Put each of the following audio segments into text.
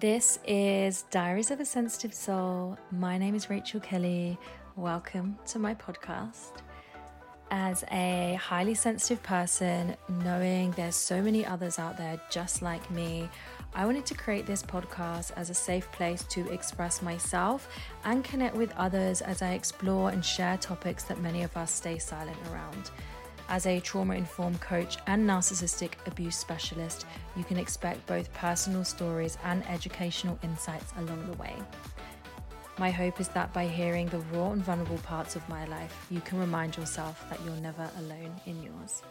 This is Diaries of a Sensitive Soul. My name is Rachael Kelly. Welcome to my podcast. As a highly sensitive person, knowing there's so many others out there just like me, I wanted to create this podcast as a safe place to express myself and connect with others as I explore and share topics that many of us stay silent around. As a trauma informed coach and narcissistic abuse specialist, you can expect both personal stories and educational insights along the way. My hope is that by hearing the raw and vulnerable parts of my life, you can remind yourself that you're never alone in yours.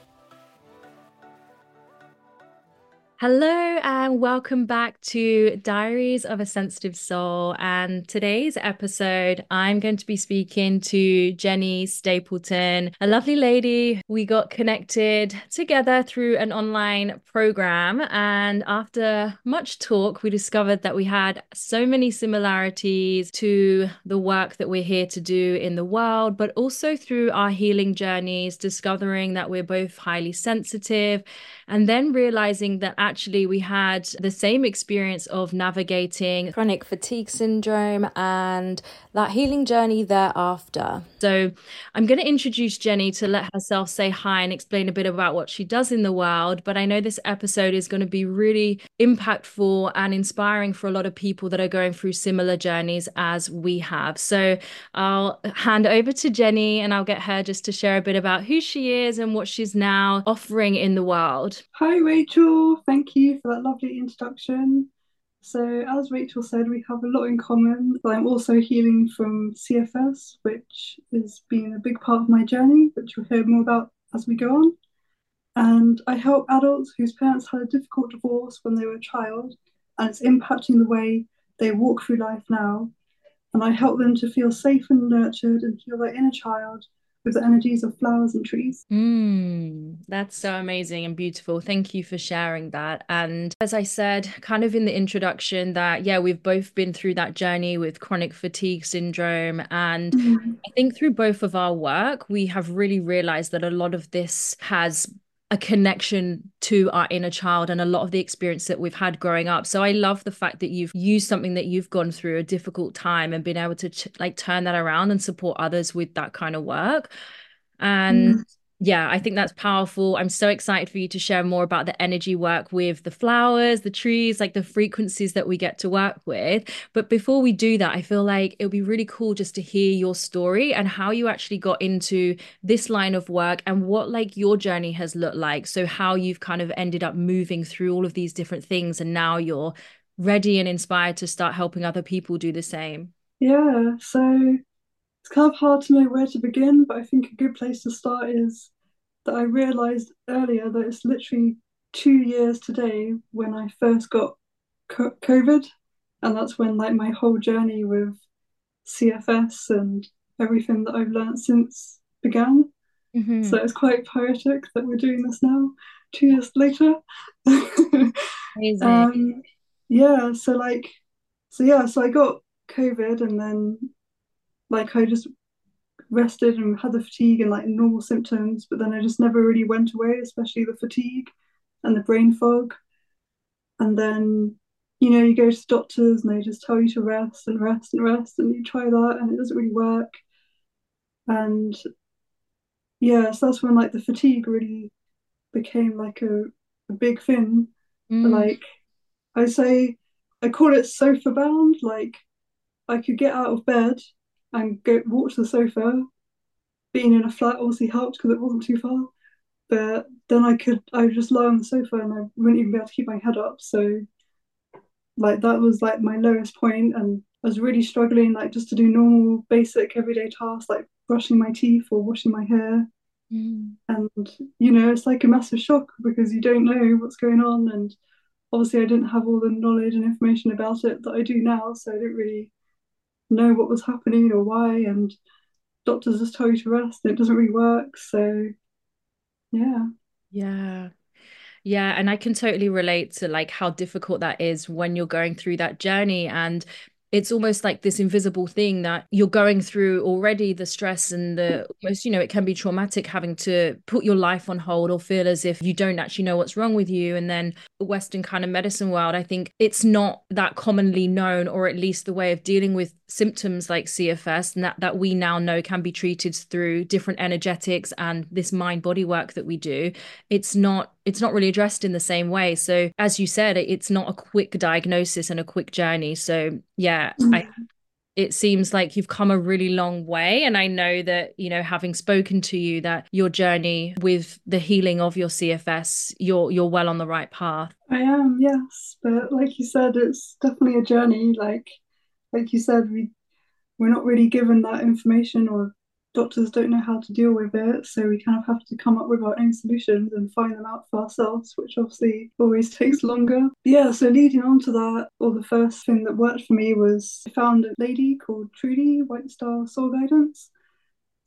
Hello, and welcome back to Diaries of a Sensitive Soul. And today's episode, I'm going to be speaking to Jenny Stapleton, a lovely lady. We got connected together through an online program. And after much talk, we discovered that we had so many similarities to the work that we're here to do in the world, but also through our healing journeys, discovering that we're both highly sensitive and then realizing that actually we had the same experience of navigating chronic fatigue syndrome and that healing journey thereafter. So I'm going to introduce Jenny to let herself say hi and explain a bit about what she does in the world. But I know this episode is going to be really impactful and inspiring for a lot of people that are going through similar journeys as we have. So I'll hand over to Jenny and I'll get her just to share a bit about who she is and what she's now offering in the world. Hi, Rachael. Thank you for that lovely introduction. So, as Rachael said, we have a lot in common. I'm also healing from CFS, which has been a big part of my journey, which we'll hear more about as we go on. And I help adults whose parents had a difficult divorce when they were a child, and it's impacting the way they walk through life now. And I help them to feel safe and nurtured and heal their inner child with the energies of flowers and trees. Mm, that's so amazing and beautiful. Thank you for sharing that. And as I said, kind of in the introduction, that yeah, we've both been through that journey with chronic fatigue syndrome. And mm-hmm. I think through both of our work, we have really realized that a lot of this has a connection to our inner child and a lot of the experience that we've had growing up. So I love the fact that you've used something that you've gone through a difficult time and been able to ch- like turn that around and support others with that kind of work. And mm yeah, I think that's powerful. I'm so excited for you to share more about the energy work with the flowers, the trees, like the frequencies that we get to work with. But before we do that, I feel like it would be really cool just to hear your story and how you actually got into this line of work and what like your journey has looked like. So how you've kind of ended up moving through all of these different things and now you're ready and inspired to start helping other people do the same. Yeah, so it's kind of hard to know where to begin, but I think a good place to start is that I realized earlier that it's literally two years today when I first got COVID, and that's when like my whole journey with CFS and everything that I've learned since began. Mm-hmm. So it's quite poetic that we're doing this now, two years later. Amazing. um, yeah, so like, so yeah, so I got COVID, and then like I just rested and had the fatigue and like normal symptoms, but then I just never really went away, especially the fatigue and the brain fog. And then, you know, you go to doctors and they just tell you to rest and rest and rest, and you try that and it doesn't really work. And yeah, so that's when like the fatigue really became like a, a big thing. Mm. Like I say, I call it sofa bound. Like I could get out of bed and go walk to the sofa. Being in a flat obviously helped because it wasn't too far. But then I could I would just lie on the sofa and I wouldn't even be able to keep my head up. So like that was like my lowest point and I was really struggling like just to do normal basic everyday tasks like brushing my teeth or washing my hair. Mm. And you know, it's like a massive shock because you don't know what's going on and obviously I didn't have all the knowledge and information about it that I do now, so I didn't really know what was happening or why and doctors just tell you to rest and it doesn't really work so yeah. Yeah. Yeah and i can totally relate to like how difficult that is when you're going through that journey and it's almost like this invisible thing that you're going through already the stress and the almost you know it can be traumatic having to put your life on hold or feel as if you don't actually know what's wrong with you and then the Western kind of medicine world, I think it's not that commonly known, or at least the way of dealing with symptoms like CFS, and that, that we now know can be treated through different energetics and this mind body work that we do. It's not it's not really addressed in the same way. So as you said, it's not a quick diagnosis and a quick journey. So yeah, mm-hmm. I it seems like you've come a really long way. And I know that, you know, having spoken to you, that your journey with the healing of your CFS, you're you're well on the right path. I am, yes. But like you said, it's definitely a journey. Like like you said, we we're not really given that information or doctors don't know how to deal with it, so we kind of have to come up with our own solutions and find them out for ourselves, which obviously always takes longer. Yeah, so leading on to that, or the first thing that worked for me was I found a lady called Trudy, White Star Soul Guidance.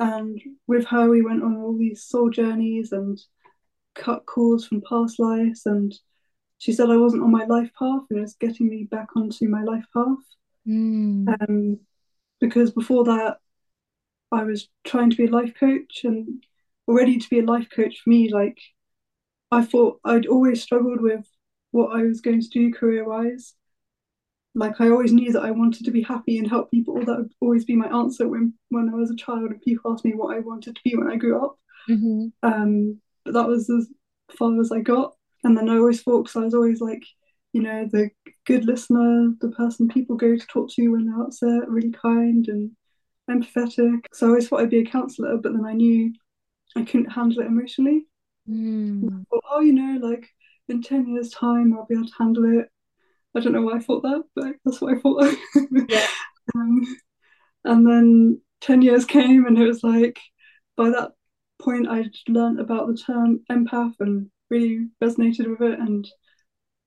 And with her, we went on all these soul journeys and cut cords from past lives. And she said I wasn't on my life path and it was getting me back onto my life path. Mm. Um, because before that, I was trying to be a life coach and already to be a life coach for me, like I thought I'd always struggled with what I was going to do career wise. Like I always knew that I wanted to be happy and help people. That would always be my answer when when I was a child and people asked me what I wanted to be when I grew up. Mm-hmm. Um, but that was as far as I got. And then I always thought, because I was always like, you know, the good listener, the person people go to talk to when they're upset, really kind and empathetic. So I always thought I'd be a counsellor, but then I knew I couldn't handle it emotionally. Mm. Thought, oh, you know, like in 10 years' time, I'll be able to handle it. I don't know why I thought that, but that's what I thought. yeah. um, and then 10 years came, and it was like, by that point, I'd learned about the term empath and really resonated with it. And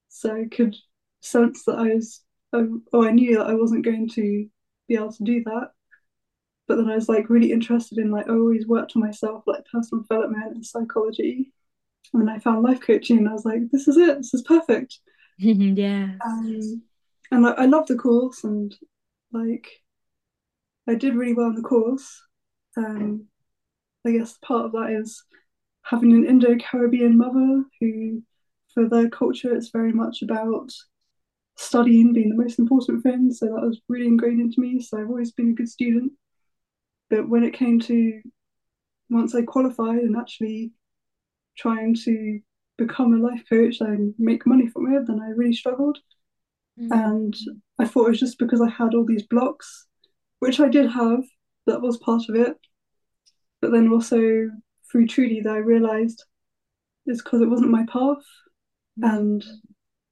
so I could sense that I was, oh, I knew that I wasn't going to be able to do that but then I was like really interested in like I always worked on myself like personal development and psychology. And then I found life coaching and I was like this is it this is perfect. Yeah. Um, and I, I love the course and like I did really well in the course. Um I guess part of that is having an Indo-Caribbean mother who for their culture it's very much about studying being the most important thing. So that was really ingrained into me. So I've always been a good student but when it came to once I qualified and actually trying to become a life coach and make money from it, then I really struggled. Mm. And I thought it was just because I had all these blocks, which I did have, that was part of it. But then also through Trudy that I realized it's because it wasn't my path. Mm. And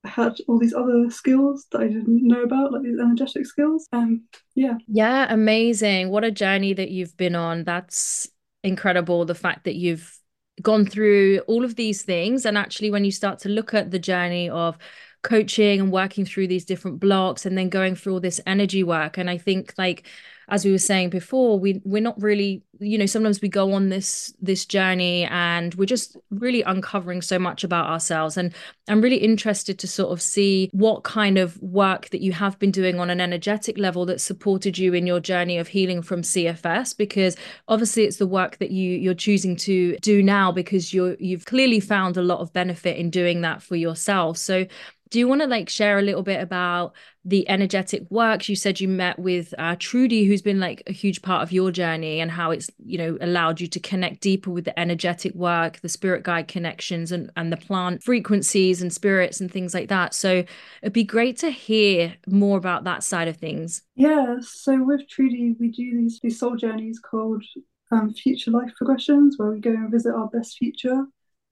had all these other skills that I didn't know about, like these energetic skills. Um, yeah. Yeah, amazing. What a journey that you've been on. That's incredible. The fact that you've gone through all of these things. And actually, when you start to look at the journey of coaching and working through these different blocks and then going through all this energy work, and I think like as we were saying before we we're not really you know sometimes we go on this this journey and we're just really uncovering so much about ourselves. And i'm really interested to sort of see what kind of work that you have been doing on an energetic level that supported you in your journey of healing from cfs because obviously it's the work that you you're choosing to do now because you're you've clearly found a lot of benefit in doing that for yourself. So do you want to like share a little bit about the energetic works? You said you met with uh, Trudy, who's been like a huge part of your journey, and how it's you know allowed you to connect deeper with the energetic work, the spirit guide connections, and and the plant frequencies and spirits and things like that. So it'd be great to hear more about that side of things. Yeah. So with Trudy, we do these these soul journeys called um, future life progressions, where we go and visit our best future,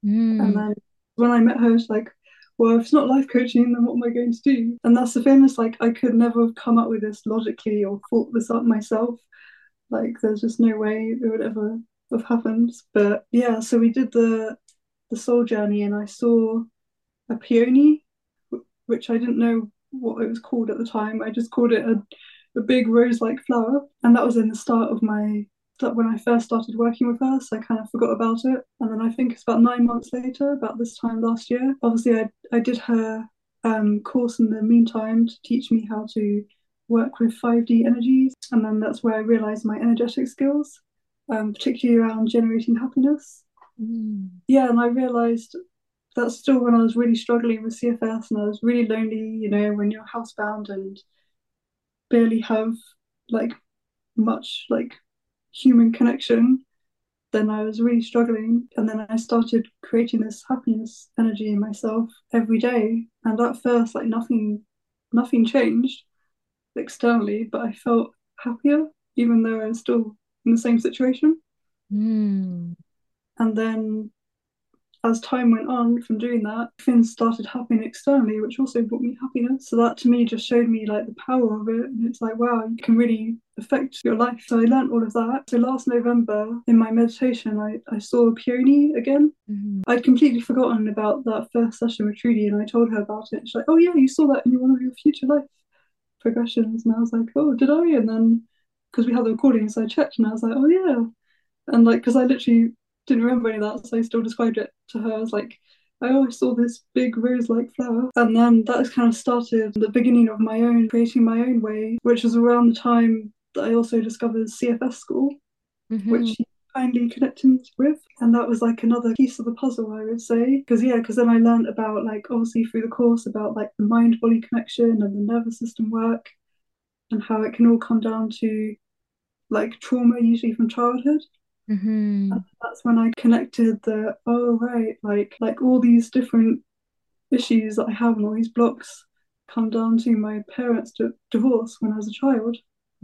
mm. and then when I met her, it's like well, if it's not life coaching, then what am I going to do? And that's the it's like I could never have come up with this logically or thought this up myself. Like there's just no way it would ever have happened. But yeah, so we did the the soul journey and I saw a peony, which I didn't know what it was called at the time. I just called it a, a big rose like flower. And that was in the start of my that when I first started working with her, so I kind of forgot about it. And then I think it's about nine months later, about this time last year. Obviously, I I did her um, course in the meantime to teach me how to work with 5D energies, and then that's where I realized my energetic skills, um, particularly around generating happiness. Mm. Yeah, and I realized that's still when I was really struggling with CFS and I was really lonely, you know, when you're housebound and barely have like much like human connection, then I was really struggling. And then I started creating this happiness energy in myself every day. And at first, like nothing nothing changed externally, but I felt happier, even though I was still in the same situation. Mm. And then as time went on from doing that, things started happening externally, which also brought me happiness. So that to me just showed me like the power of it. And it's like, wow, you can really affect your life. So I learned all of that. So last November in my meditation, I, I saw Peony again. Mm-hmm. I'd completely forgotten about that first session with Trudy and I told her about it. She's like, oh yeah, you saw that in one of your future life progressions. And I was like, oh, did I? And then because we had the recording, so I checked and I was like, oh yeah. And like, because I literally didn't remember any of that, so I still described it to her as like, I always saw this big rose-like flower. And then that kind of started the beginning of my own, creating my own way, which was around the time I also discovered CFS school, mm-hmm. which she kindly connected me with. And that was like another piece of the puzzle, I would say. Because yeah, because then I learned about like obviously through the course about like the mind-body connection and the nervous system work and how it can all come down to like trauma usually from childhood Mm-hmm. that's when I connected the oh right, like like all these different issues that I have and all these blocks come down to my parents' di- divorce when I was a child.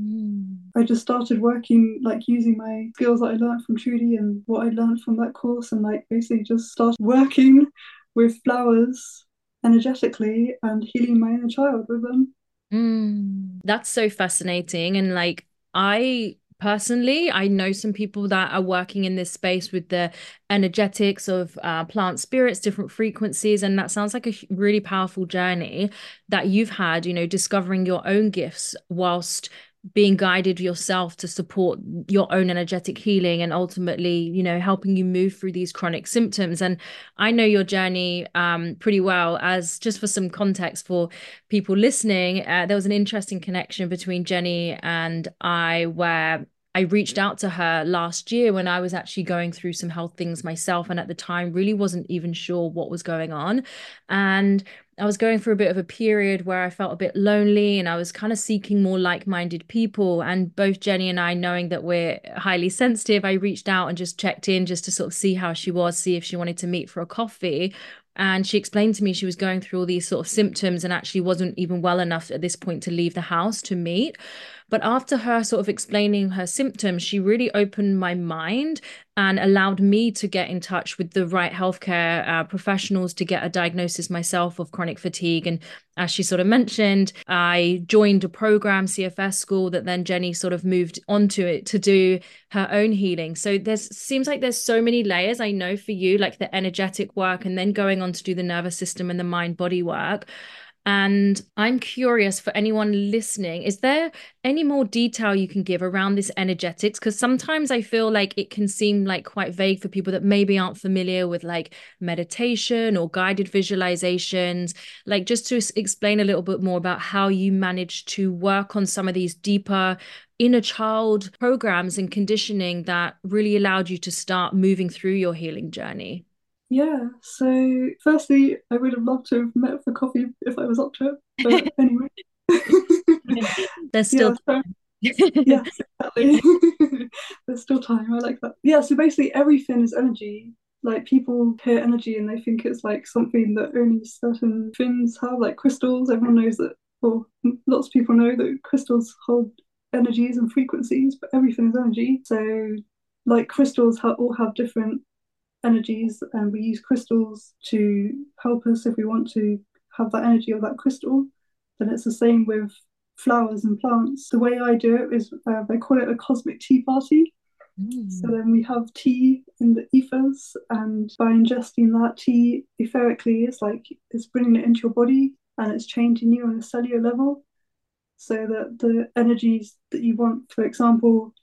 Mm. I just started working, like using my skills that I learned from Trudy and what I learned from that course, and like basically just started working with flowers energetically and healing my inner child with them. Mm. That's so fascinating. And like, I personally i know some people that are working in this space with the energetics of uh, plant spirits different frequencies and that sounds like a really powerful journey that you've had you know discovering your own gifts whilst being guided yourself to support your own energetic healing and ultimately you know helping you move through these chronic symptoms and i know your journey um, pretty well as just for some context for people listening uh, there was an interesting connection between jenny and i where I reached out to her last year when I was actually going through some health things myself. And at the time, really wasn't even sure what was going on. And I was going through a bit of a period where I felt a bit lonely and I was kind of seeking more like minded people. And both Jenny and I, knowing that we're highly sensitive, I reached out and just checked in just to sort of see how she was, see if she wanted to meet for a coffee. And she explained to me she was going through all these sort of symptoms and actually wasn't even well enough at this point to leave the house to meet. But after her sort of explaining her symptoms, she really opened my mind and allowed me to get in touch with the right healthcare uh, professionals to get a diagnosis myself of chronic fatigue. And as she sort of mentioned, I joined a program, CFS school, that then Jenny sort of moved onto it to do her own healing. So there's seems like there's so many layers. I know for you, like the energetic work, and then going on to do the nervous system and the mind body work. And I'm curious for anyone listening, is there any more detail you can give around this energetics? Because sometimes I feel like it can seem like quite vague for people that maybe aren't familiar with like meditation or guided visualizations. Like, just to explain a little bit more about how you manage to work on some of these deeper inner child programs and conditioning that really allowed you to start moving through your healing journey. Yeah, so firstly, I would have loved to have met for coffee if I was up to it. But anyway. There's still yeah, time. yes, exactly. There's still time. I like that. Yeah, so basically everything is energy. Like people hear energy and they think it's like something that only certain things have, like crystals. Everyone knows that, or lots of people know that crystals hold energies and frequencies, but everything is energy. So like crystals ha- all have different energies and we use crystals to help us if we want to have that energy of that crystal. Then it's the same with flowers and plants. The way i do it is uh, they call it a cosmic tea party. Mm. so then we have tea in the ethers and by ingesting that tea etherically it's like it's bringing it into your body and it's changing you on a cellular level so that the energies that you want for example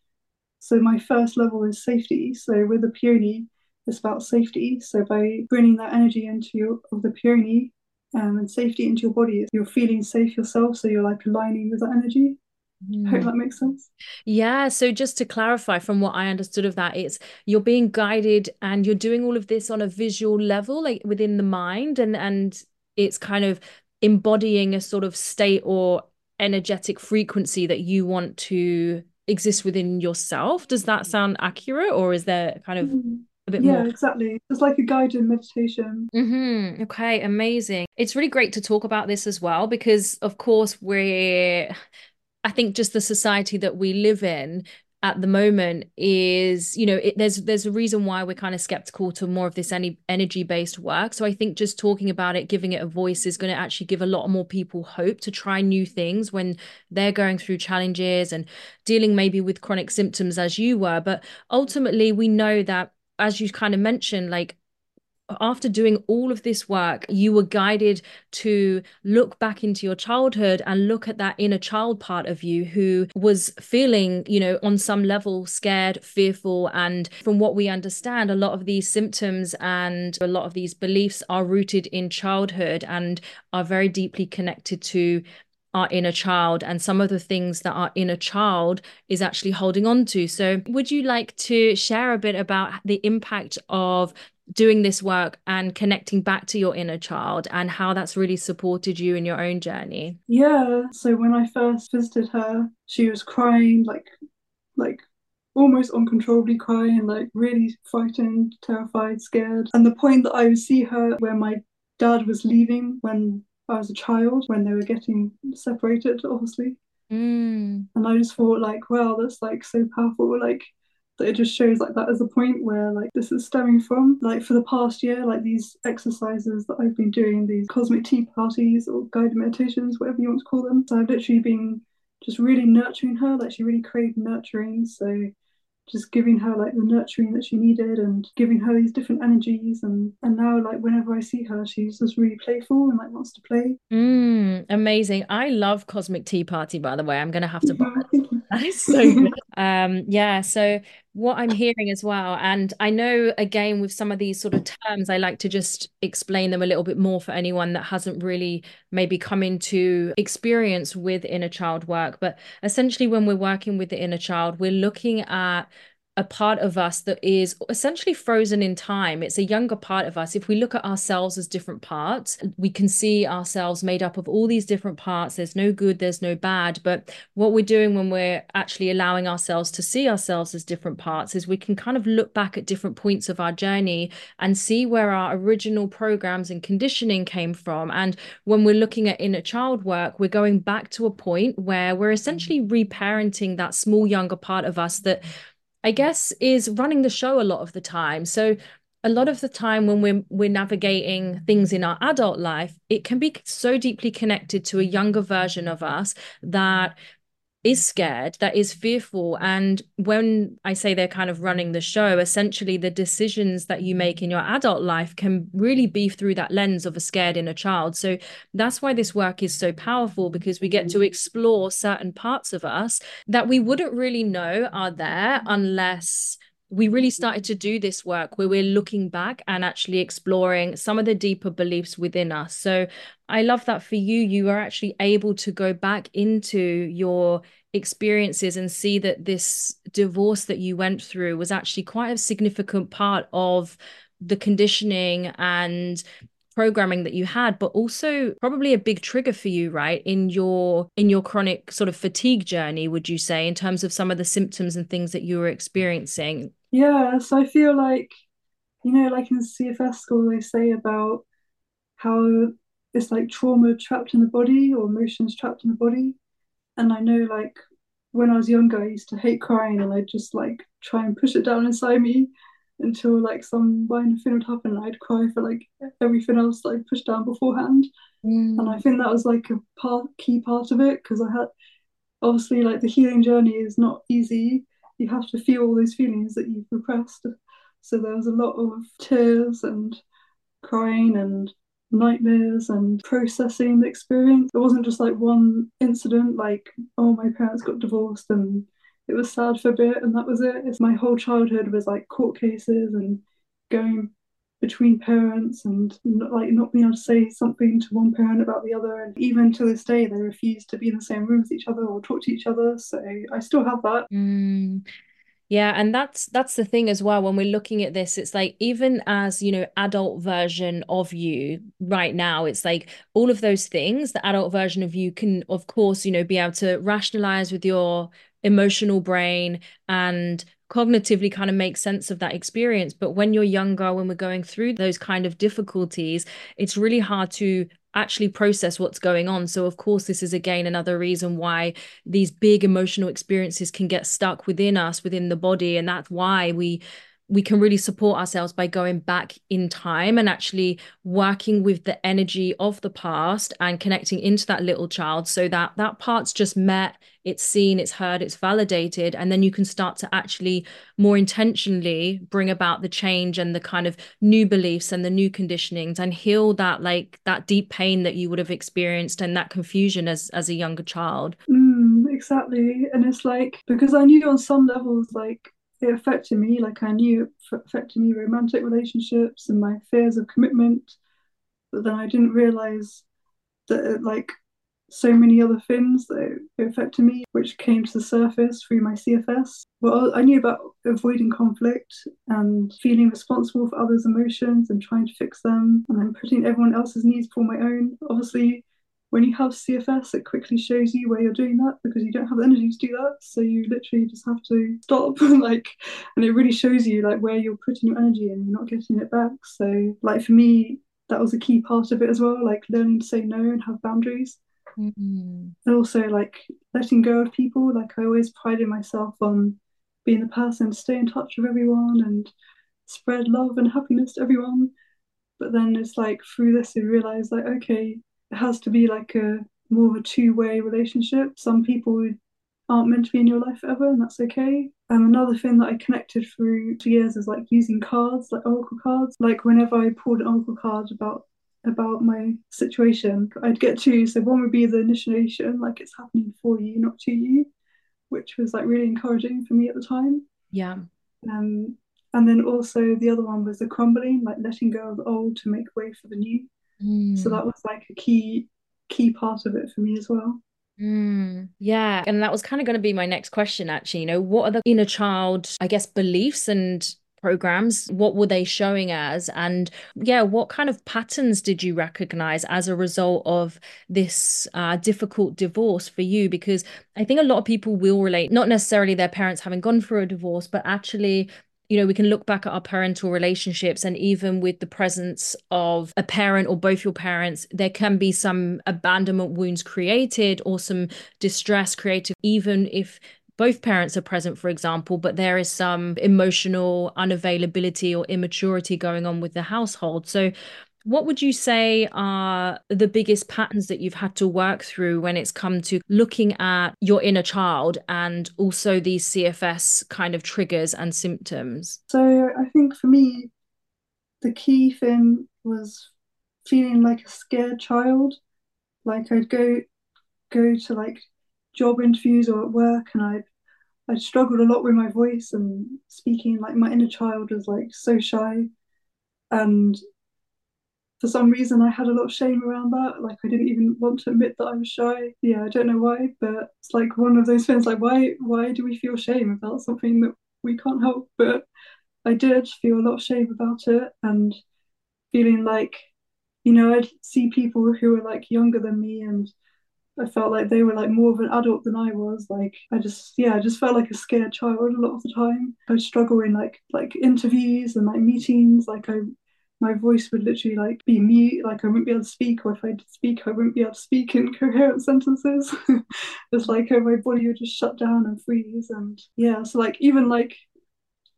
so my first level is safety. So with the peony it's about safety. So by bringing that energy into your of the peony um, and safety into your body, you're feeling safe yourself. So you're like aligning with that energy. I hope that makes sense. Yeah, so just to clarify from what I understood of that, it's you're being guided and you're doing all of this on a visual level, like within the mind, and and it's kind of embodying a sort of state or energetic frequency that you want to exist within yourself. Does that sound accurate, or is there kind of mm. A bit yeah, more? Yeah, exactly. It's like a guided meditation. Mm-hmm. Okay, amazing. It's really great to talk about this as well because, of course, we're I think just the society that we live in at the moment is you know it, there's there's a reason why we're kind of skeptical to more of this any energy based work so i think just talking about it giving it a voice is going to actually give a lot more people hope to try new things when they're going through challenges and dealing maybe with chronic symptoms as you were but ultimately we know that as you kind of mentioned like after doing all of this work, you were guided to look back into your childhood and look at that inner child part of you who was feeling, you know, on some level scared, fearful. And from what we understand, a lot of these symptoms and a lot of these beliefs are rooted in childhood and are very deeply connected to our inner child and some of the things that our inner child is actually holding on to. So, would you like to share a bit about the impact of doing this work and connecting back to your inner child and how that's really supported you in your own journey yeah so when i first visited her she was crying like like almost uncontrollably crying like really frightened terrified scared and the point that i would see her where my dad was leaving when i was a child when they were getting separated obviously. Mm. and i just thought like wow that's like so powerful. Like that it just shows like that as a point where like this is stemming from. Like for the past year like these exercises that i've been doing these cosmic tea parties or guided meditations whatever you want to call them so i've literally been just really nurturing her. Like she really craved nurturing. So just giving her like the nurturing that she needed and giving her these different energies and and now like whenever I see her she's just really playful and like wants to play. Mm, amazing. I love Cosmic Tea Party by the way. I'm gonna have to buy it. That is so good. um yeah, so what I'm hearing as well, and I know again with some of these sort of terms, I like to just explain them a little bit more for anyone that hasn't really maybe come into experience with inner child work. But essentially, when we're working with the inner child, we're looking at a part of us that is essentially frozen in time. It's a younger part of us. If we look at ourselves as different parts, we can see ourselves made up of all these different parts. There's no good, there's no bad. But what we're doing when we're actually allowing ourselves to see ourselves as different parts is we can kind of look back at different points of our journey and see where our original programs and conditioning came from. And when we're looking at inner child work, we're going back to a point where we're essentially reparenting that small younger part of us that I guess, is running the show a lot of the time. So a lot of the time when we're we're navigating things in our adult life, it can be so deeply connected to a younger version of us that is scared, that is fearful. And when I say they're kind of running the show, essentially the decisions that you make in your adult life can really be through that lens of a scared inner child. So that's why this work is so powerful because we get to mm-hmm. explore certain parts of us that we wouldn't really know are there unless we really started mm-hmm. to do this work where we're looking back and actually exploring some of the deeper beliefs within us. So I love that for you, you are actually able to go back into your experiences and see that this divorce that you went through was actually quite a significant part of the conditioning and programming that you had but also probably a big trigger for you right in your in your chronic sort of fatigue journey would you say in terms of some of the symptoms and things that you were experiencing yeah so i feel like you know like in cfs school they say about how it's like trauma trapped in the body or emotions trapped in the body and I know like when I was younger, I used to hate crying and I'd just like try and push it down inside me until like some minor thing would happen and I'd cry for like everything else that I pushed down beforehand. Mm. And I think that was like a part key part of it because I had obviously like the healing journey is not easy. You have to feel all those feelings that you've repressed. So there was a lot of tears and crying and nightmares and processing the experience. It wasn't just like one incident, like, oh, my parents got divorced and it was sad for a bit and that was it. It's my whole childhood was like court cases and going between parents and like not being able to say something to one parent about the other. And even to this day they refuse to be in the same room with each other or talk to each other. So i still have that. Mm. Yeah, and that's that's the thing as well. When we're looking at this it's like even as you know adult version of you right now it's like all of those things the adult version of you can of course you know be able to rationalize with your emotional brain and cognitively kind of make sense of that experience but when you're younger when we're going through those kind of difficulties it's really hard to actually process what's going on. So, of course, this is again another reason why these big emotional experiences can get stuck within us, within the body. And that's why we we can really support ourselves by going back in time and actually working with the energy of the past and connecting into that little child so that that part's just met it's seen it's heard it's validated and then you can start to actually more intentionally bring about the change and the kind of new beliefs and the new conditionings and heal that like that deep pain that you would have experienced and that confusion as as a younger child. Mm, exactly. And it's like because i knew on some levels like it affected me. Like I knew it affected me romantic relationships and my fears of commitment, but then I didn't realize that it, like so many other things that it affected me, which came to the surface through my CFS. Well, I knew about avoiding conflict and feeling responsible for others' emotions and trying to fix them, and then putting everyone else's needs before my own. Obviously, when you have CFS, it quickly shows you where you're doing that because you don't have the energy to do that. So you literally just have to stop, like, and it really shows you like where you're putting your energy and you're not getting it back. So, like for me, that was a key part of it as well, like learning to say no and have boundaries. Mm-hmm. And also like letting go of people. Like I always prided myself on being the person to stay in touch with everyone and spread love and happiness to everyone. But then it's like through this you realise like, okay, has to be like a more of a two-way relationship. Some people aren't meant to be in your life ever, and that's okay. And another thing that I connected through two years is like using cards, like oracle cards. Like whenever I pulled an oracle card about about my situation, I'd get two. So one would be the initiation, like it's happening for you, not to you, which was like really encouraging for me at the time. Yeah. Um, and then also the other one was the crumbling, like letting go of the old to make way for the new. Mm. So that was like a key key part of it for me as well. Mm, yeah. And that was kind of going to be my next question, actually. You know, what are the inner child, I guess, beliefs and programs? What were they showing as? And yeah, what kind of patterns did you recognize as a result of this uh, difficult divorce for you? Because I think a lot of people will relate, not necessarily their parents having gone through a divorce, but actually you know, we can look back at our parental relationships, and even with the presence of a parent or both your parents, there can be some abandonment wounds created or some distress created, even if both parents are present, for example, but there is some emotional unavailability or immaturity going on with the household. So, what would you say are the biggest patterns that you've had to work through when it's come to looking at your inner child and also these CFS kind of triggers and symptoms? So, I think for me, the key thing was feeling like a scared child. Like I'd go go to like job interviews or at work and I'd I'd struggled a lot with my voice and speaking like my inner child was like so shy and for some reason I had a lot of shame around that. Like I didn't even want to admit that I was shy. Yeah, I don't know why, but it's like one of those things like why why do we feel shame about something that we can't help? But I did feel a lot of shame about it and feeling like, you know, I'd see people who were like younger than me and I felt like they were like more of an adult than I was. Like I just yeah, I just felt like a scared child a lot of the time. I struggle in like like interviews and like meetings. Like I my voice would literally like be mute, like I wouldn't be able to speak, or if I did speak, I wouldn't be able to speak in coherent sentences. it's like oh, my body would just shut down and freeze. And yeah, so like even like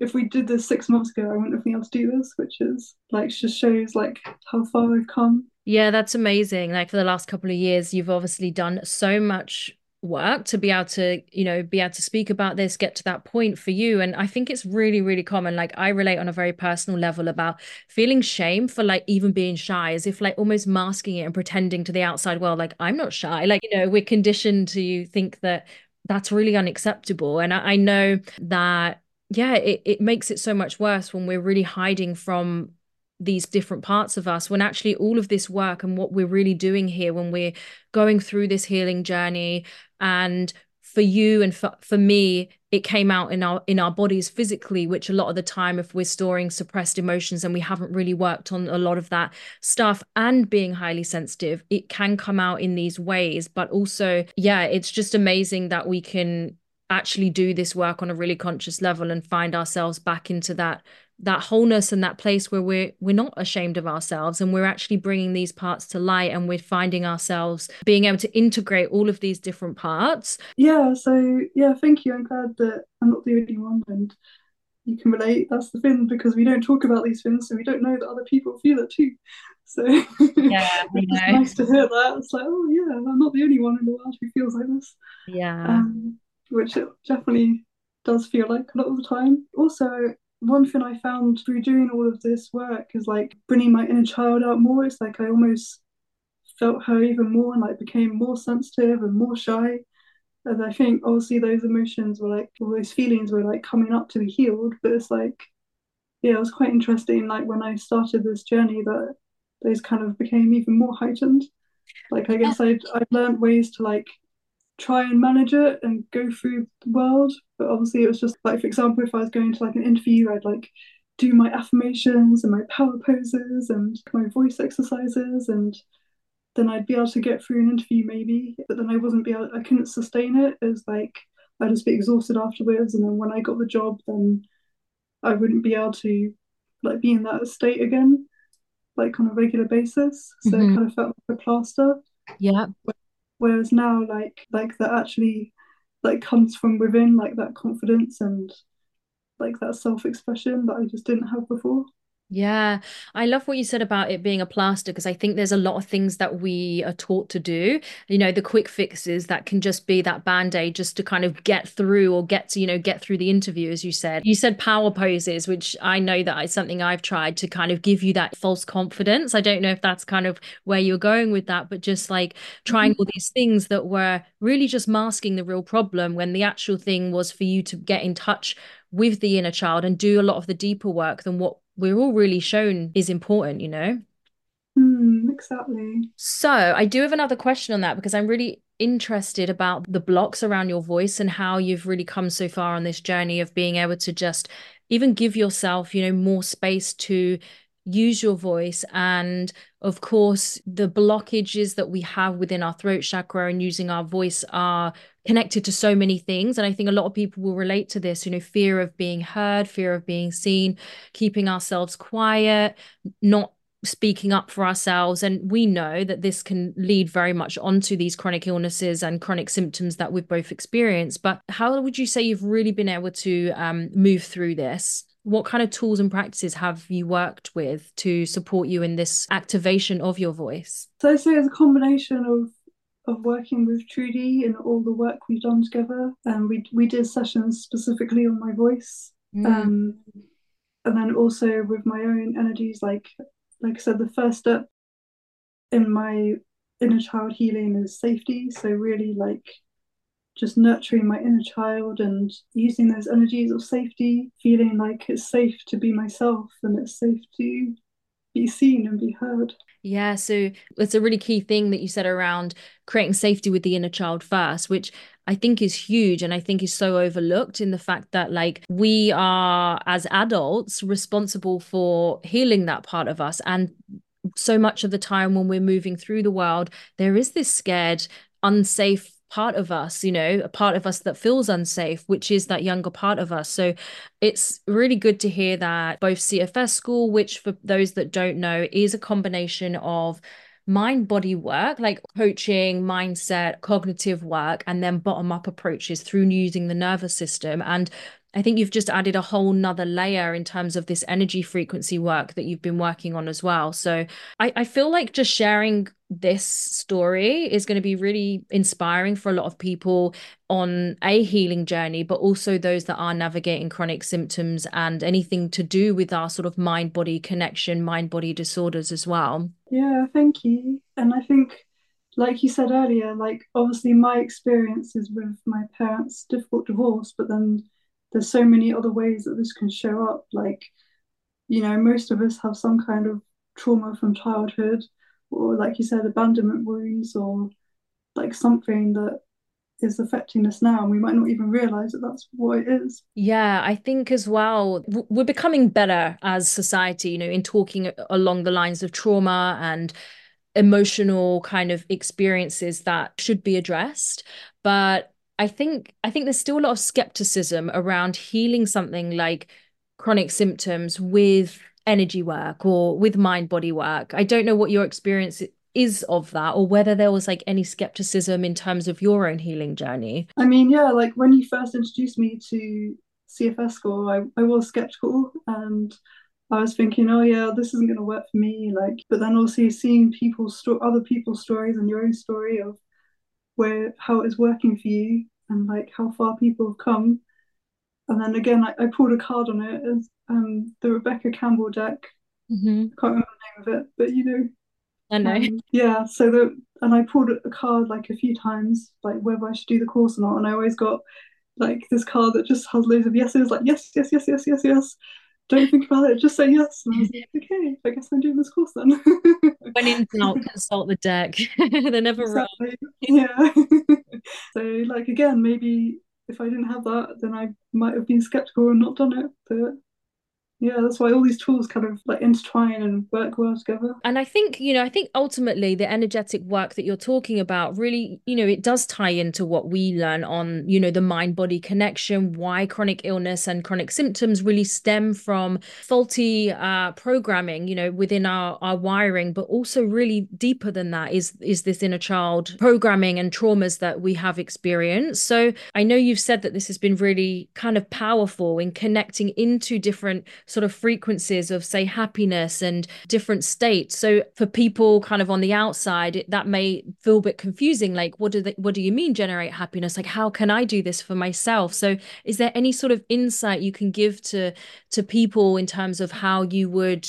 if we did this six months ago, I wouldn't have been able to do this, which is like just shows like how far I've come. Yeah, that's amazing. Like for the last couple of years, you've obviously done so much work to be able to you know be able to speak about this get to that point for you. And i think it's really really common. Like i relate on a very personal level about feeling shame for like even being shy as if like almost masking it and pretending to the outside world like i'm not shy. Like you know we're conditioned to think that that's really unacceptable. And i, I know that yeah it, it makes it so much worse when we're really hiding from these different parts of us when actually all of this work and what we're really doing here when we're going through this healing journey and for you and for, for me it came out in our in our bodies physically which a lot of the time if we're storing suppressed emotions and we haven't really worked on a lot of that stuff and being highly sensitive it can come out in these ways. But also yeah it's just amazing that we can actually do this work on a really conscious level and find ourselves back into that that wholeness and that place where we're we're not ashamed of ourselves and we're actually bringing these parts to light and we're finding ourselves being able to integrate all of these different parts. Yeah so yeah thank you. I'm glad that i'm not the only one and you can relate. That's the thing because we don't talk about these things so we don't know that other people feel it too. So yeah it's nice to hear that. It's like oh yeah i'm not the only one in the world who feels like this. Yeah. Um, which it definitely does feel like a lot of the time. Also one thing I found through doing all of this work is like bringing my inner child out more. It's like I almost felt her even more and like became more sensitive and more shy. And I think obviously those emotions were like, all those feelings were like coming up to be healed. But it's like, yeah, it was quite interesting. Like when I started this journey, that those kind of became even more heightened. Like I guess I'd I'd learned ways to like try and manage it and go through the world. But obviously, it was just like, for example, if I was going to like an interview, I'd like do my affirmations and my power poses and my voice exercises, and then I'd be able to get through an interview maybe. But then I wasn't be able, I couldn't sustain it. It was like I'd just be exhausted afterwards, and then when I got the job, then I wouldn't be able to like be in that state again, like on a regular basis. So mm-hmm. it kind of felt like a plaster. Yeah whereas now like like that actually like comes from within like that confidence and like that self-expression that I just didn't have before yeah, I love what you said about it being a plaster because I think there's a lot of things that we are taught to do. You know, the quick fixes that can just be that band aid just to kind of get through or get to, you know, get through the interview, as you said. You said power poses, which I know that is something I've tried to kind of give you that false confidence. I don't know if that's kind of where you're going with that, but just like trying all mm-hmm. these things that were really just masking the real problem when the actual thing was for you to get in touch with the inner child and do a lot of the deeper work than what we're all really shown is important, you know? Mm, exactly. So I do have another question on that because I'm really interested about the blocks around your voice and how you've really come so far on this journey of being able to just even give yourself, you know, more space to use your voice and of course the blockages that we have within our throat chakra and using our voice are connected to so many things and i think a lot of people will relate to this you know fear of being heard fear of being seen keeping ourselves quiet not speaking up for ourselves and we know that this can lead very much onto these chronic illnesses and chronic symptoms that we've both experienced but how would you say you've really been able to um, move through this what kind of tools and practices have you worked with to support you in this activation of your voice? So I say it's a combination of of working with Trudy and all the work we've done together. And um, we we did sessions specifically on my voice. Mm. Um, and then also with my own energies, like like I said, the first step in my inner child healing is safety. So really like just nurturing my inner child and using those energies of safety, feeling like it's safe to be myself and it's safe to be seen and be heard. Yeah, so it's a really key thing that you said around creating safety with the inner child first, which I think is huge and I think is so overlooked in the fact that like we are as adults responsible for healing that part of us and so much of the time when we're moving through the world there is this scared unsafe part of us, you know, a part of us that feels unsafe, which is that younger part of us. So it's really good to hear that both CFS school, which for those that don't know, is a combination of mind body work like coaching mindset cognitive work and then bottom up approaches through using the nervous system and I think you've just added a whole nother layer in terms of this energy frequency work that you've been working on as well. So I, I feel like just sharing this story is going to be really inspiring for a lot of people on a healing journey, but also those that are navigating chronic symptoms and anything to do with our sort of mind body connection, mind body disorders as well. Yeah, thank you. And I think like you said earlier, like obviously my experiences with my parents' difficult divorce, but then there's so many other ways that this can show up like you know, most of us have some kind of trauma from childhood, or like you said, abandonment wounds, or like something that is affecting us now, and we might not even realize that that's what it is. Yeah, I think as well, we're becoming better as society, you know, in talking along the lines of trauma and emotional kind of experiences that should be addressed. But I think I think there's still a lot of skepticism around healing something like chronic symptoms with energy work or with mind body work. I don't know what your experience is of that or whether there was like any skepticism in terms of your own healing journey. I mean, yeah, like when you first introduced me to CFS school, I, I was skeptical and I was thinking, oh yeah, this isn't going to work for me. Like, but then also seeing people's sto- other people's stories and your own story of where how it's working for you and like how far people have come. And then again, I, I pulled a card on it as um, the Rebecca Campbell deck. Mm-hmm. I can't remember the name of it, but you know. I know. Um, yeah, so the and I pulled a card like a few times, like whether I should do the course or not, and I always got like this card that just has loads of yeses, like yes, yes, yes, yes, yes, yes don't think about it, just say yes. And I was like, okay, I guess I'm doing this course then. when in doubt, consult the deck. They're never exactly. wrong. Yeah. so, like, again, maybe if I didn't have that, then I might have been skeptical and not done it. But yeah, that's why all these tools kind of like intertwine and work well together. And I think, you know, I think ultimately the energetic work that you're talking about really, you know, it does tie into what we learn on, you know, the mind body connection, why chronic illness and chronic symptoms really stem from faulty uh, programming, you know, within our, our wiring, but also really deeper than that is, is this inner child programming and traumas that we have experienced. So I know you've said that this has been really kind of powerful in connecting into different sort of frequencies of say happiness and different states so for people kind of on the outside that may feel a bit confusing like what do they what do you mean generate happiness like how can i do this for myself so is there any sort of insight you can give to to people in terms of how you would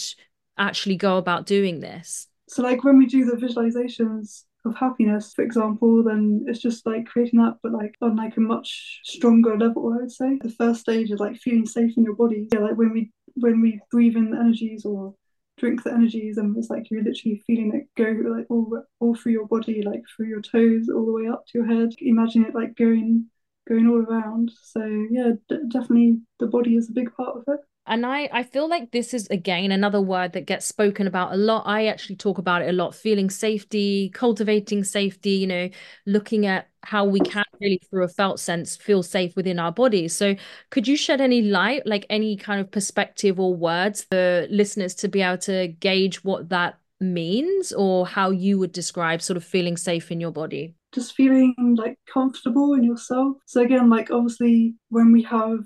actually go about doing this so like when we do the visualizations of happiness, for example, then it's just like creating that, but like on like a much stronger level, I would say. The first stage is like feeling safe in your body. Yeah, like when we when we breathe in the energies or drink the energies and it's like you're literally feeling it go like all all through your body like through your toes all the way up to your head. Imagine it like going going all around. So yeah d- definitely the body is a big part of it and I, I feel like this is again another word that gets spoken about a lot. I actually talk about it a lot feeling safety, cultivating safety, you know, looking at how we can really, through a felt sense, feel safe within our bodies. So, could you shed any light, like any kind of perspective or words for listeners to be able to gauge what that means or how you would describe sort of feeling safe in your body? Just feeling like comfortable in yourself. So, again, like obviously, when we have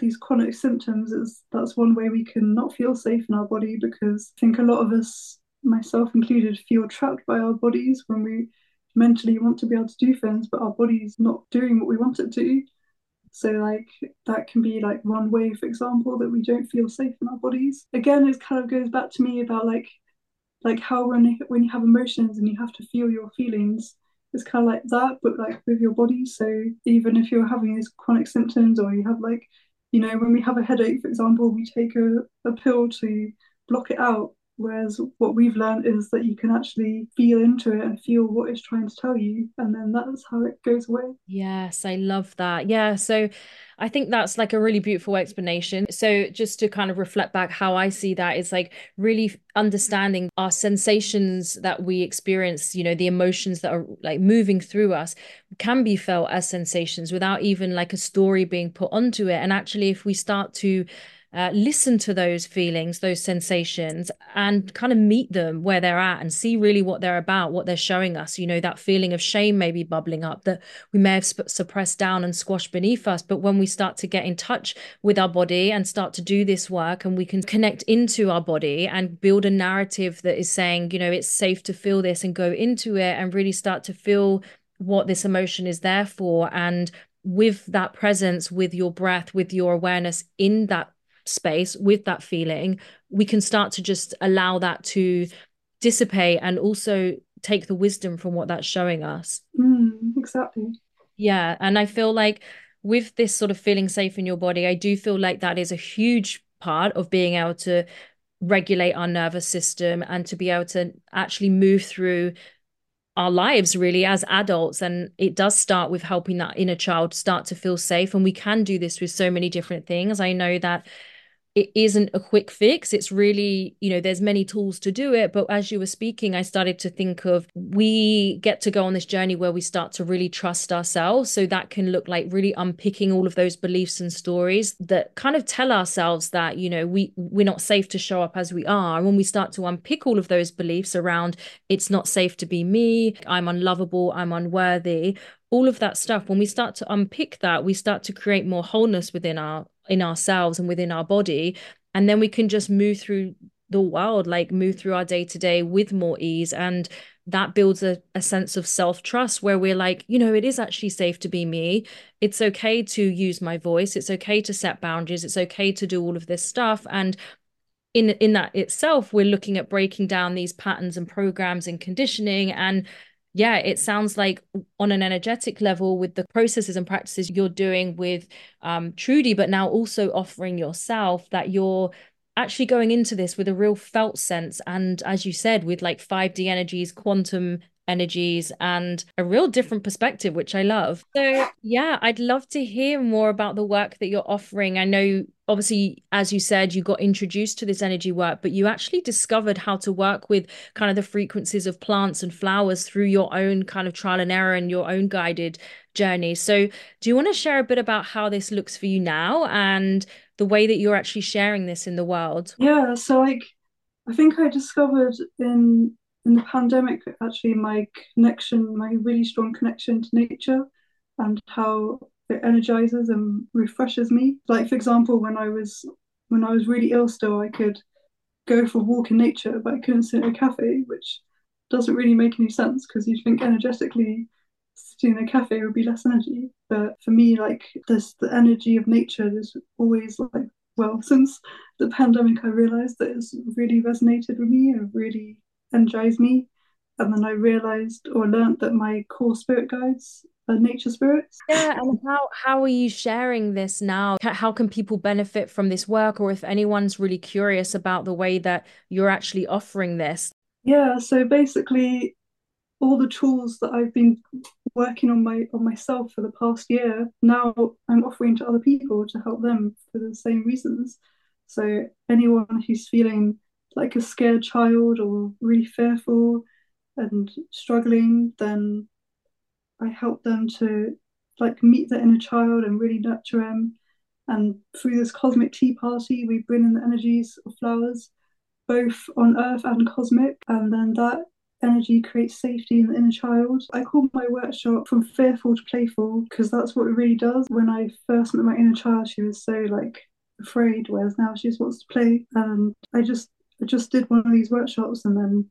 these chronic symptoms is that's one way we can not feel safe in our body because I think a lot of us, myself included, feel trapped by our bodies when we mentally want to be able to do things, but our body's not doing what we want it to. So like that can be like one way, for example, that we don't feel safe in our bodies. Again, it kind of goes back to me about like like how when when you have emotions and you have to feel your feelings, it's kind of like that, but like with your body. So even if you're having these chronic symptoms or you have like you know, when we have a headache, for example, we take a, a pill to block it out. Whereas what we've learned is that you can actually feel into it and feel what it's trying to tell you. And then that's how it goes away. Yes, I love that. Yeah. So I think that's like a really beautiful explanation. So just to kind of reflect back how I see that is like really understanding our sensations that we experience, you know, the emotions that are like moving through us can be felt as sensations without even like a story being put onto it. And actually, if we start to uh, listen to those feelings, those sensations, and kind of meet them where they're at and see really what they're about, what they're showing us. You know, that feeling of shame maybe bubbling up that we may have sp- suppressed down and squashed beneath us. But when we start to get in touch with our body and start to do this work, and we can connect into our body and build a narrative that is saying, you know, it's safe to feel this and go into it and really start to feel what this emotion is there for and with that presence with your breath with your awareness in that space with that feeling, we can start to just allow that to dissipate and also take the wisdom from what that's showing us. Mm, exactly. Yeah. And I feel like with this sort of feeling safe in your body, I do feel like that is a huge part of being able to regulate our nervous system and to be able to actually move through our lives really as adults and it does start with helping that inner child start to feel safe and we can do this with so many different things i know that it isn't a quick fix. It's really you know there's many tools to do it. But as you were speaking i started to think of we get to go on this journey where we start to really trust ourselves. So that can look like really unpicking all of those beliefs and stories that kind of tell ourselves that you know we we're not safe to show up as we are. And when we start to unpick all of those beliefs around it's not safe to be me i'm unlovable i'm unworthy all of that stuff when we start to unpick that we start to create more wholeness within our in ourselves and within our body and then we can just move through the world like move through our day to day with more ease and that builds a, a sense of self-trust where we're like you know it is actually safe to be me. It's okay to use my voice. It's okay to set boundaries. It's okay to do all of this stuff. And in in that itself we're looking at breaking down these patterns and programs and conditioning and yeah, it sounds like on an energetic level with the processes and practices you're doing with um, Trudy, but now also offering yourself that you're actually going into this with a real felt sense. And as you said, with like 5D energies, quantum energies and a real different perspective, which I love. So, yeah, I'd love to hear more about the work that you're offering. I know, obviously, as you said, you got introduced to this energy work, but you actually discovered how to work with kind of the frequencies of plants and flowers through your own kind of trial and error and your own guided journey. So, do you want to share a bit about how this looks for you now and the way that you're actually sharing this in the world? Yeah, so like I think I discovered in in the pandemic, actually, my connection, my really strong connection to nature and how it energizes and refreshes me. Like, for example, when I was when I was really ill still, I could go for a walk in nature, but I couldn't sit in a cafe, which doesn't really make any sense because you'd think energetically sitting in a cafe would be less energy. But for me, like this the energy of nature is always like well, since the pandemic I realized that it's really resonated with me and really energized me. And then I realized or learned that my core spirit guides nature spirits. Yeah, and how how are you sharing this now? How can people benefit from this work, or if anyone's really curious about the way that you're actually offering this? Yeah, so basically, all the tools that I've been working on my on myself for the past year, now I'm offering to other people to help them for the same reasons. So anyone who's feeling like a scared child or really fearful and struggling, then I help them to like meet their inner child and really nurture them. And through this cosmic tea party, we bring in the energies of flowers, both on earth and cosmic, and then that energy creates safety in the inner child. I call my workshop from fearful to playful because that's what it really does. When I first met my inner child, she was so like afraid, whereas now she just wants to play. And I just I just did one of these workshops and then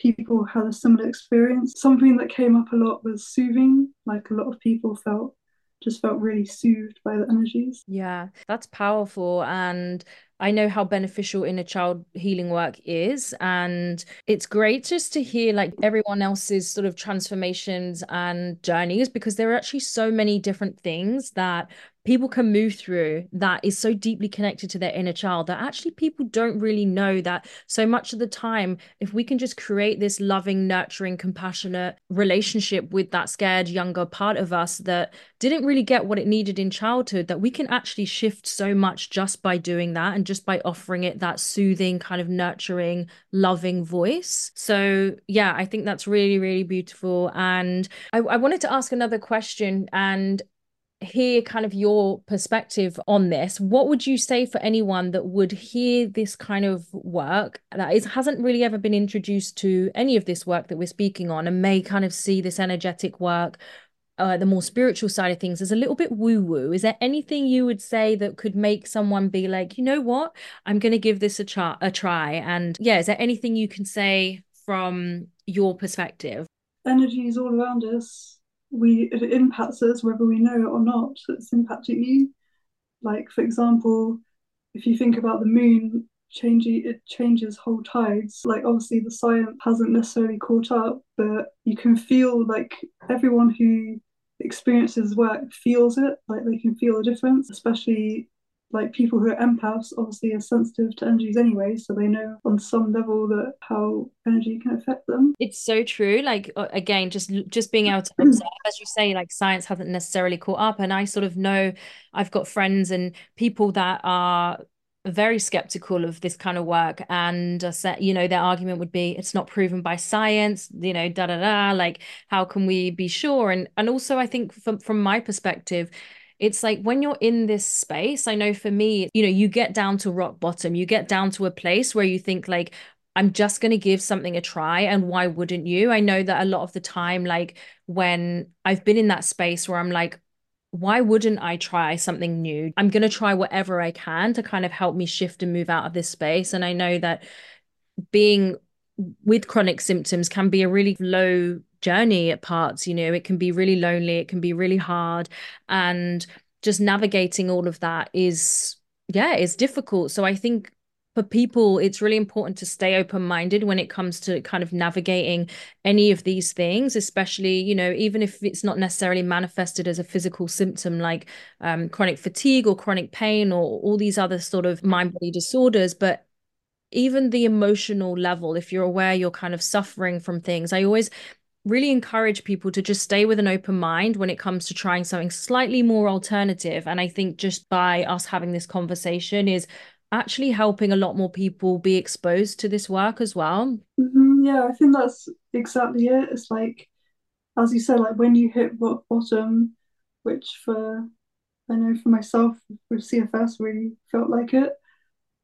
people had a similar experience. Something that came up a lot was soothing. Like a lot of people felt just felt really soothed by the energies. Yeah, that's powerful. And I know how beneficial inner child healing work is. And it's great just to hear like everyone else's sort of transformations and journeys because there are actually so many different things that people can move through that is so deeply connected to their inner child that actually people don't really know that so much of the time if we can just create this loving nurturing compassionate relationship with that scared younger part of us that didn't really get what it needed in childhood that we can actually shift so much just by doing that and just by offering it that soothing kind of nurturing loving voice so yeah i think that's really really beautiful and I, I wanted to ask another question and hear kind of your perspective on this. What would you say for anyone that would hear this kind of work that is hasn't really ever been introduced to any of this work that we're speaking on and may kind of see this energetic work uh, the more spiritual side of things is a little bit woo woo. Is there anything you would say that could make someone be like, you know what, I'm going to give this a, try, a try? And yeah, is there anything you can say from your perspective? Energy is all around us we it impacts us whether we know it or not. It's impacting you. Like for example, if you think about the moon changing, it changes whole tides. Like obviously the science hasn't necessarily caught up, but you can feel like everyone who experiences work feels it. Like they can feel a difference, especially like people who are empaths obviously are sensitive to energies anyway, so they know on some level that how energy can affect them. It's so true. Like again, just just being able to observe, as you say, like science hasn't necessarily caught up, and I sort of know I've got friends and people that are very skeptical of this kind of work and uh, you know their argument would be it's not proven by science you know da da da like how can we be sure and and also i think from from my perspective it's like when you're in this space i know for me you know you get down to rock bottom you get down to a place where you think like I'm just going to give something a try. And why wouldn't you? I know that a lot of the time, like when I've been in that space where I'm like, why wouldn't I try something new? I'm going to try whatever I can to kind of help me shift and move out of this space. And I know that being with chronic symptoms can be a really low journey at parts. You know, it can be really lonely, it can be really hard. And just navigating all of that is, yeah, it's difficult. So I think for people, it's really important to stay open minded when it comes to kind of navigating any of these things, especially, you know, even if it's not necessarily manifested as a physical symptom like um, chronic fatigue or chronic pain or all these other sort of mind body disorders. But even the emotional level, if you're aware you're kind of suffering from things, I always really encourage people to just stay with an open mind when it comes to trying something slightly more alternative. And I think just by us having this conversation is actually helping a lot more people be exposed to this work as well. Mm-hmm, yeah, I think that's exactly it. It's like, as you said, like when you hit rock bottom, which for I know for myself with CFS really felt like it.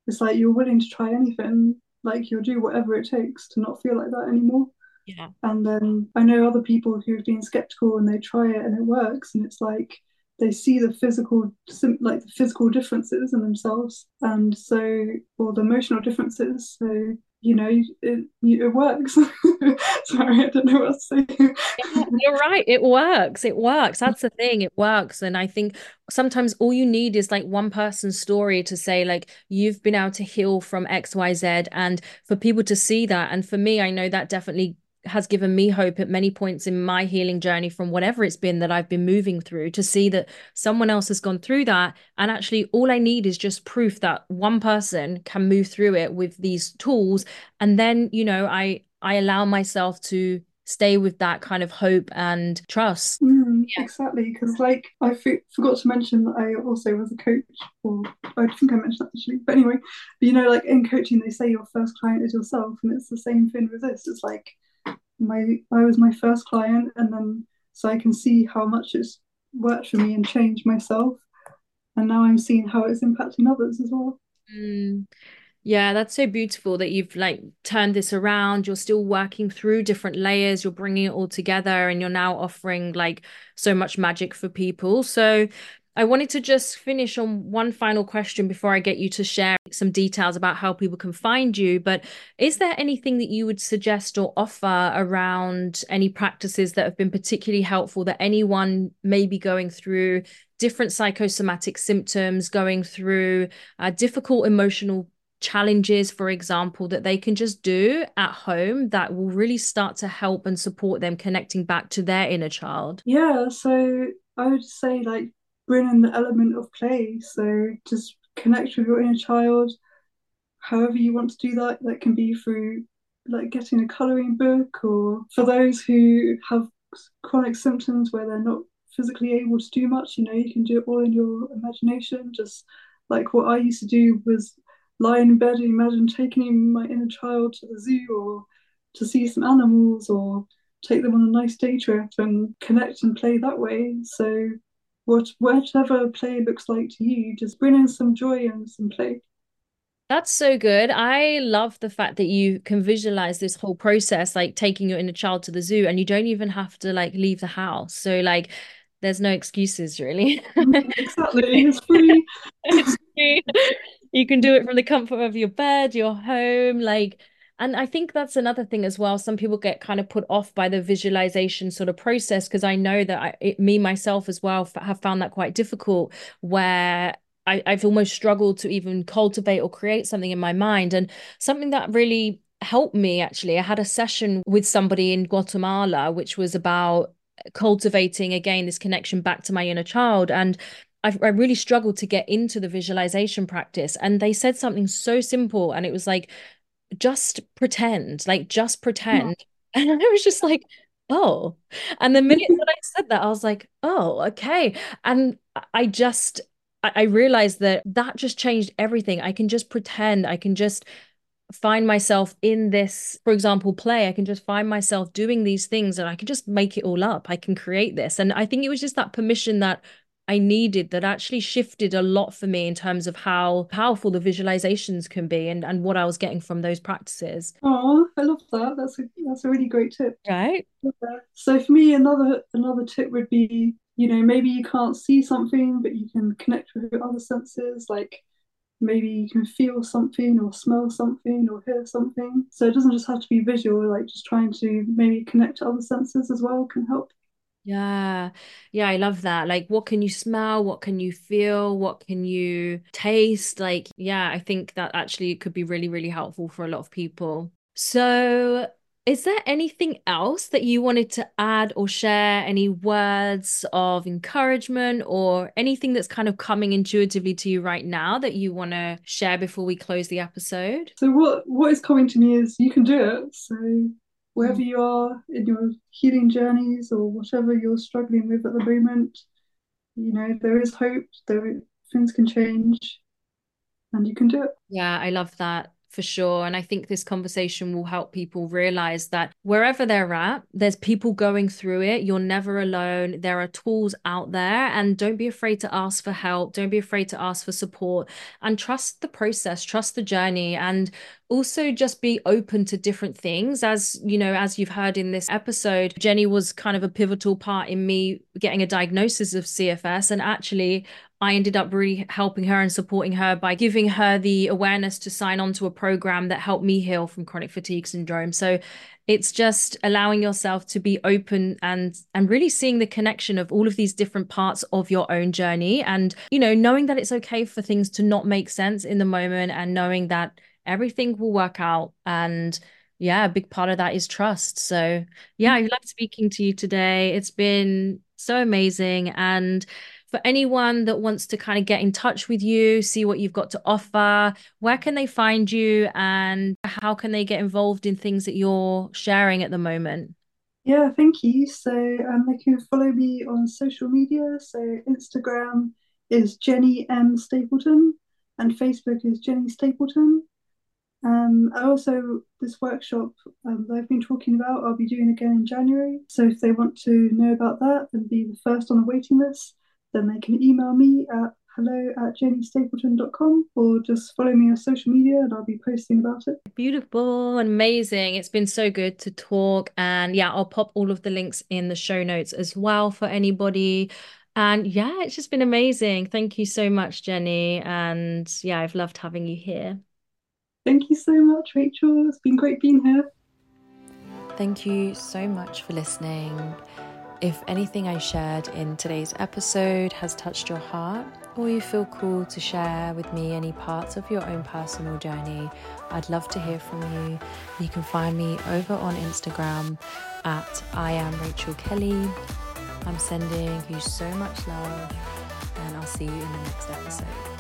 It's like you're willing to try anything, like you'll do whatever it takes to not feel like that anymore. Yeah. And then I know other people who've been skeptical and they try it and it works, and it's like they see the physical like the physical differences in themselves and so or the emotional differences. So you know it, it works. Sorry i don't know what to say. Yeah, you're right. It works. It works. That's the thing. It works. And i think sometimes all you need is like one person's story to say like you've been able to heal from xyz and for people to see that. And for me i know that definitely has given me hope at many points in my healing journey from whatever it's been that I've been moving through to see that someone else has gone through that. And actually, all I need is just proof that one person can move through it with these tools. And then, you know, I, I allow myself to stay with that kind of hope and trust. Mm, yeah. Exactly, because like I f- forgot to mention that I also was a coach, or I think I mentioned that actually. But anyway, you know, like in coaching, they say your first client is yourself, and it's the same thing with this. It's like my I was my first client, and then so I can see how much it's worked for me and changed myself, and now I'm seeing how it's impacting others as well. Mm. Yeah, that's so beautiful that you've like turned this around. You're still working through different layers, you're bringing it all together, and you're now offering like so much magic for people. So, I wanted to just finish on one final question before I get you to share some details about how people can find you. But is there anything that you would suggest or offer around any practices that have been particularly helpful that anyone may be going through different psychosomatic symptoms, going through uh, difficult emotional challenges, for example, that they can just do at home that will really start to help and support them connecting back to their inner child? Yeah, so I would say like bring in the element of play. So just connect with your inner child, however you want to do that. That can be through like getting a colouring book, or for those who have chronic symptoms where they're not physically able to do much, you know, you can do it all in your imagination. Just like what I used to do was lie in bed and imagine taking my inner child to the zoo or to see some animals or take them on a nice day trip and connect and play that way. So what whatever play looks like to you, just bring in some joy and some play. That's so good. I love the fact that you can visualize this whole process, like taking your inner child to the zoo, and you don't even have to like leave the house. So like there's no excuses really. Mm, exactly. It's free. it's free. You can do it from the comfort of your bed, your home, like and I think that's another thing as well. Some people get kind of put off by the visualization sort of process because I know that I, it, me myself as well have found that quite difficult where I, I've almost struggled to even cultivate or create something in my mind. And something that really helped me actually, I had a session with somebody in Guatemala, which was about cultivating again this connection back to my inner child. And I, I really struggled to get into the visualization practice. And they said something so simple. And it was like, just pretend, like, just pretend. And I was just like, oh. And the minute that I said that, I was like, oh, okay. And I just, I realized that that just changed everything. I can just pretend, I can just find myself in this, for example, play. I can just find myself doing these things and I can just make it all up. I can create this. And I think it was just that permission that I needed that actually shifted a lot for me in terms of how powerful the visualizations can be and, and what I was getting from those practices. Oh, I love that. That's a that's a really great tip. Right. So for me, another another tip would be, you know, maybe you can't see something, but you can connect with your other senses, like maybe you can feel something or smell something or hear something. So it doesn't just have to be visual, like just trying to maybe connect to other senses as well can help. Yeah. Yeah, I love that. Like, what can you smell? What can you feel? What can you taste? Like, yeah, I think that actually could be really, really helpful for a lot of people. So, is there anything else that you wanted to add or share? Any words of encouragement or anything that's kind of coming intuitively to you right now that you want to share before we close the episode? So, what what is coming to me is you can do it. So, wherever you are in your healing journeys or whatever you're struggling with at the moment, you know, there is hope, there things can change and you can do it. Yeah, I love that for sure. And I think this conversation will help people realize that wherever they're at, there's people going through it. You're never alone. There are tools out there. And don't be afraid to ask for help. Don't be afraid to ask for support and trust the process, trust the journey. And also just be open to different things as you know as you've heard in this episode jenny was kind of a pivotal part in me getting a diagnosis of cfs and actually I ended up really helping her and supporting her by giving her the awareness to sign on to a program that helped me heal from chronic fatigue syndrome. So it's just allowing yourself to be open and and really seeing the connection of all of these different parts of your own journey and you know knowing that it's okay for things to not make sense in the moment and knowing that everything will work out. And yeah a big part of that is trust. So yeah i love speaking to you today. It's been so amazing. And for anyone that wants to kind of get in touch with you, see what you've got to offer, where can they find you and how can they get involved in things that you're sharing at the moment? Yeah, thank you. So um, they can follow me on social media. So Instagram is Jenny M Stapleton and Facebook is Jenny Stapleton. Um, I also this workshop um, that I've been talking about, I'll be doing again in January. So if they want to know about that and be the first on the waiting list, then they can email me at hello at jennystapleton.com or just follow me on social media and I'll be posting about it. Beautiful, amazing. It's been so good to talk. And yeah, I'll pop all of the links in the show notes as well for anybody. And yeah, it's just been amazing. Thank you so much, Jenny. And yeah, I've loved having you here. Thank you so much, Rachael. It's been great being here. Thank you so much for listening. If anything I shared in today's episode has touched your heart, or you feel cool to share with me any parts of your own personal journey, I'd love to hear from you. You can find me over on Instagram at I am Rachael Kelly. I'm sending you so much love, and I'll see you in the next episode.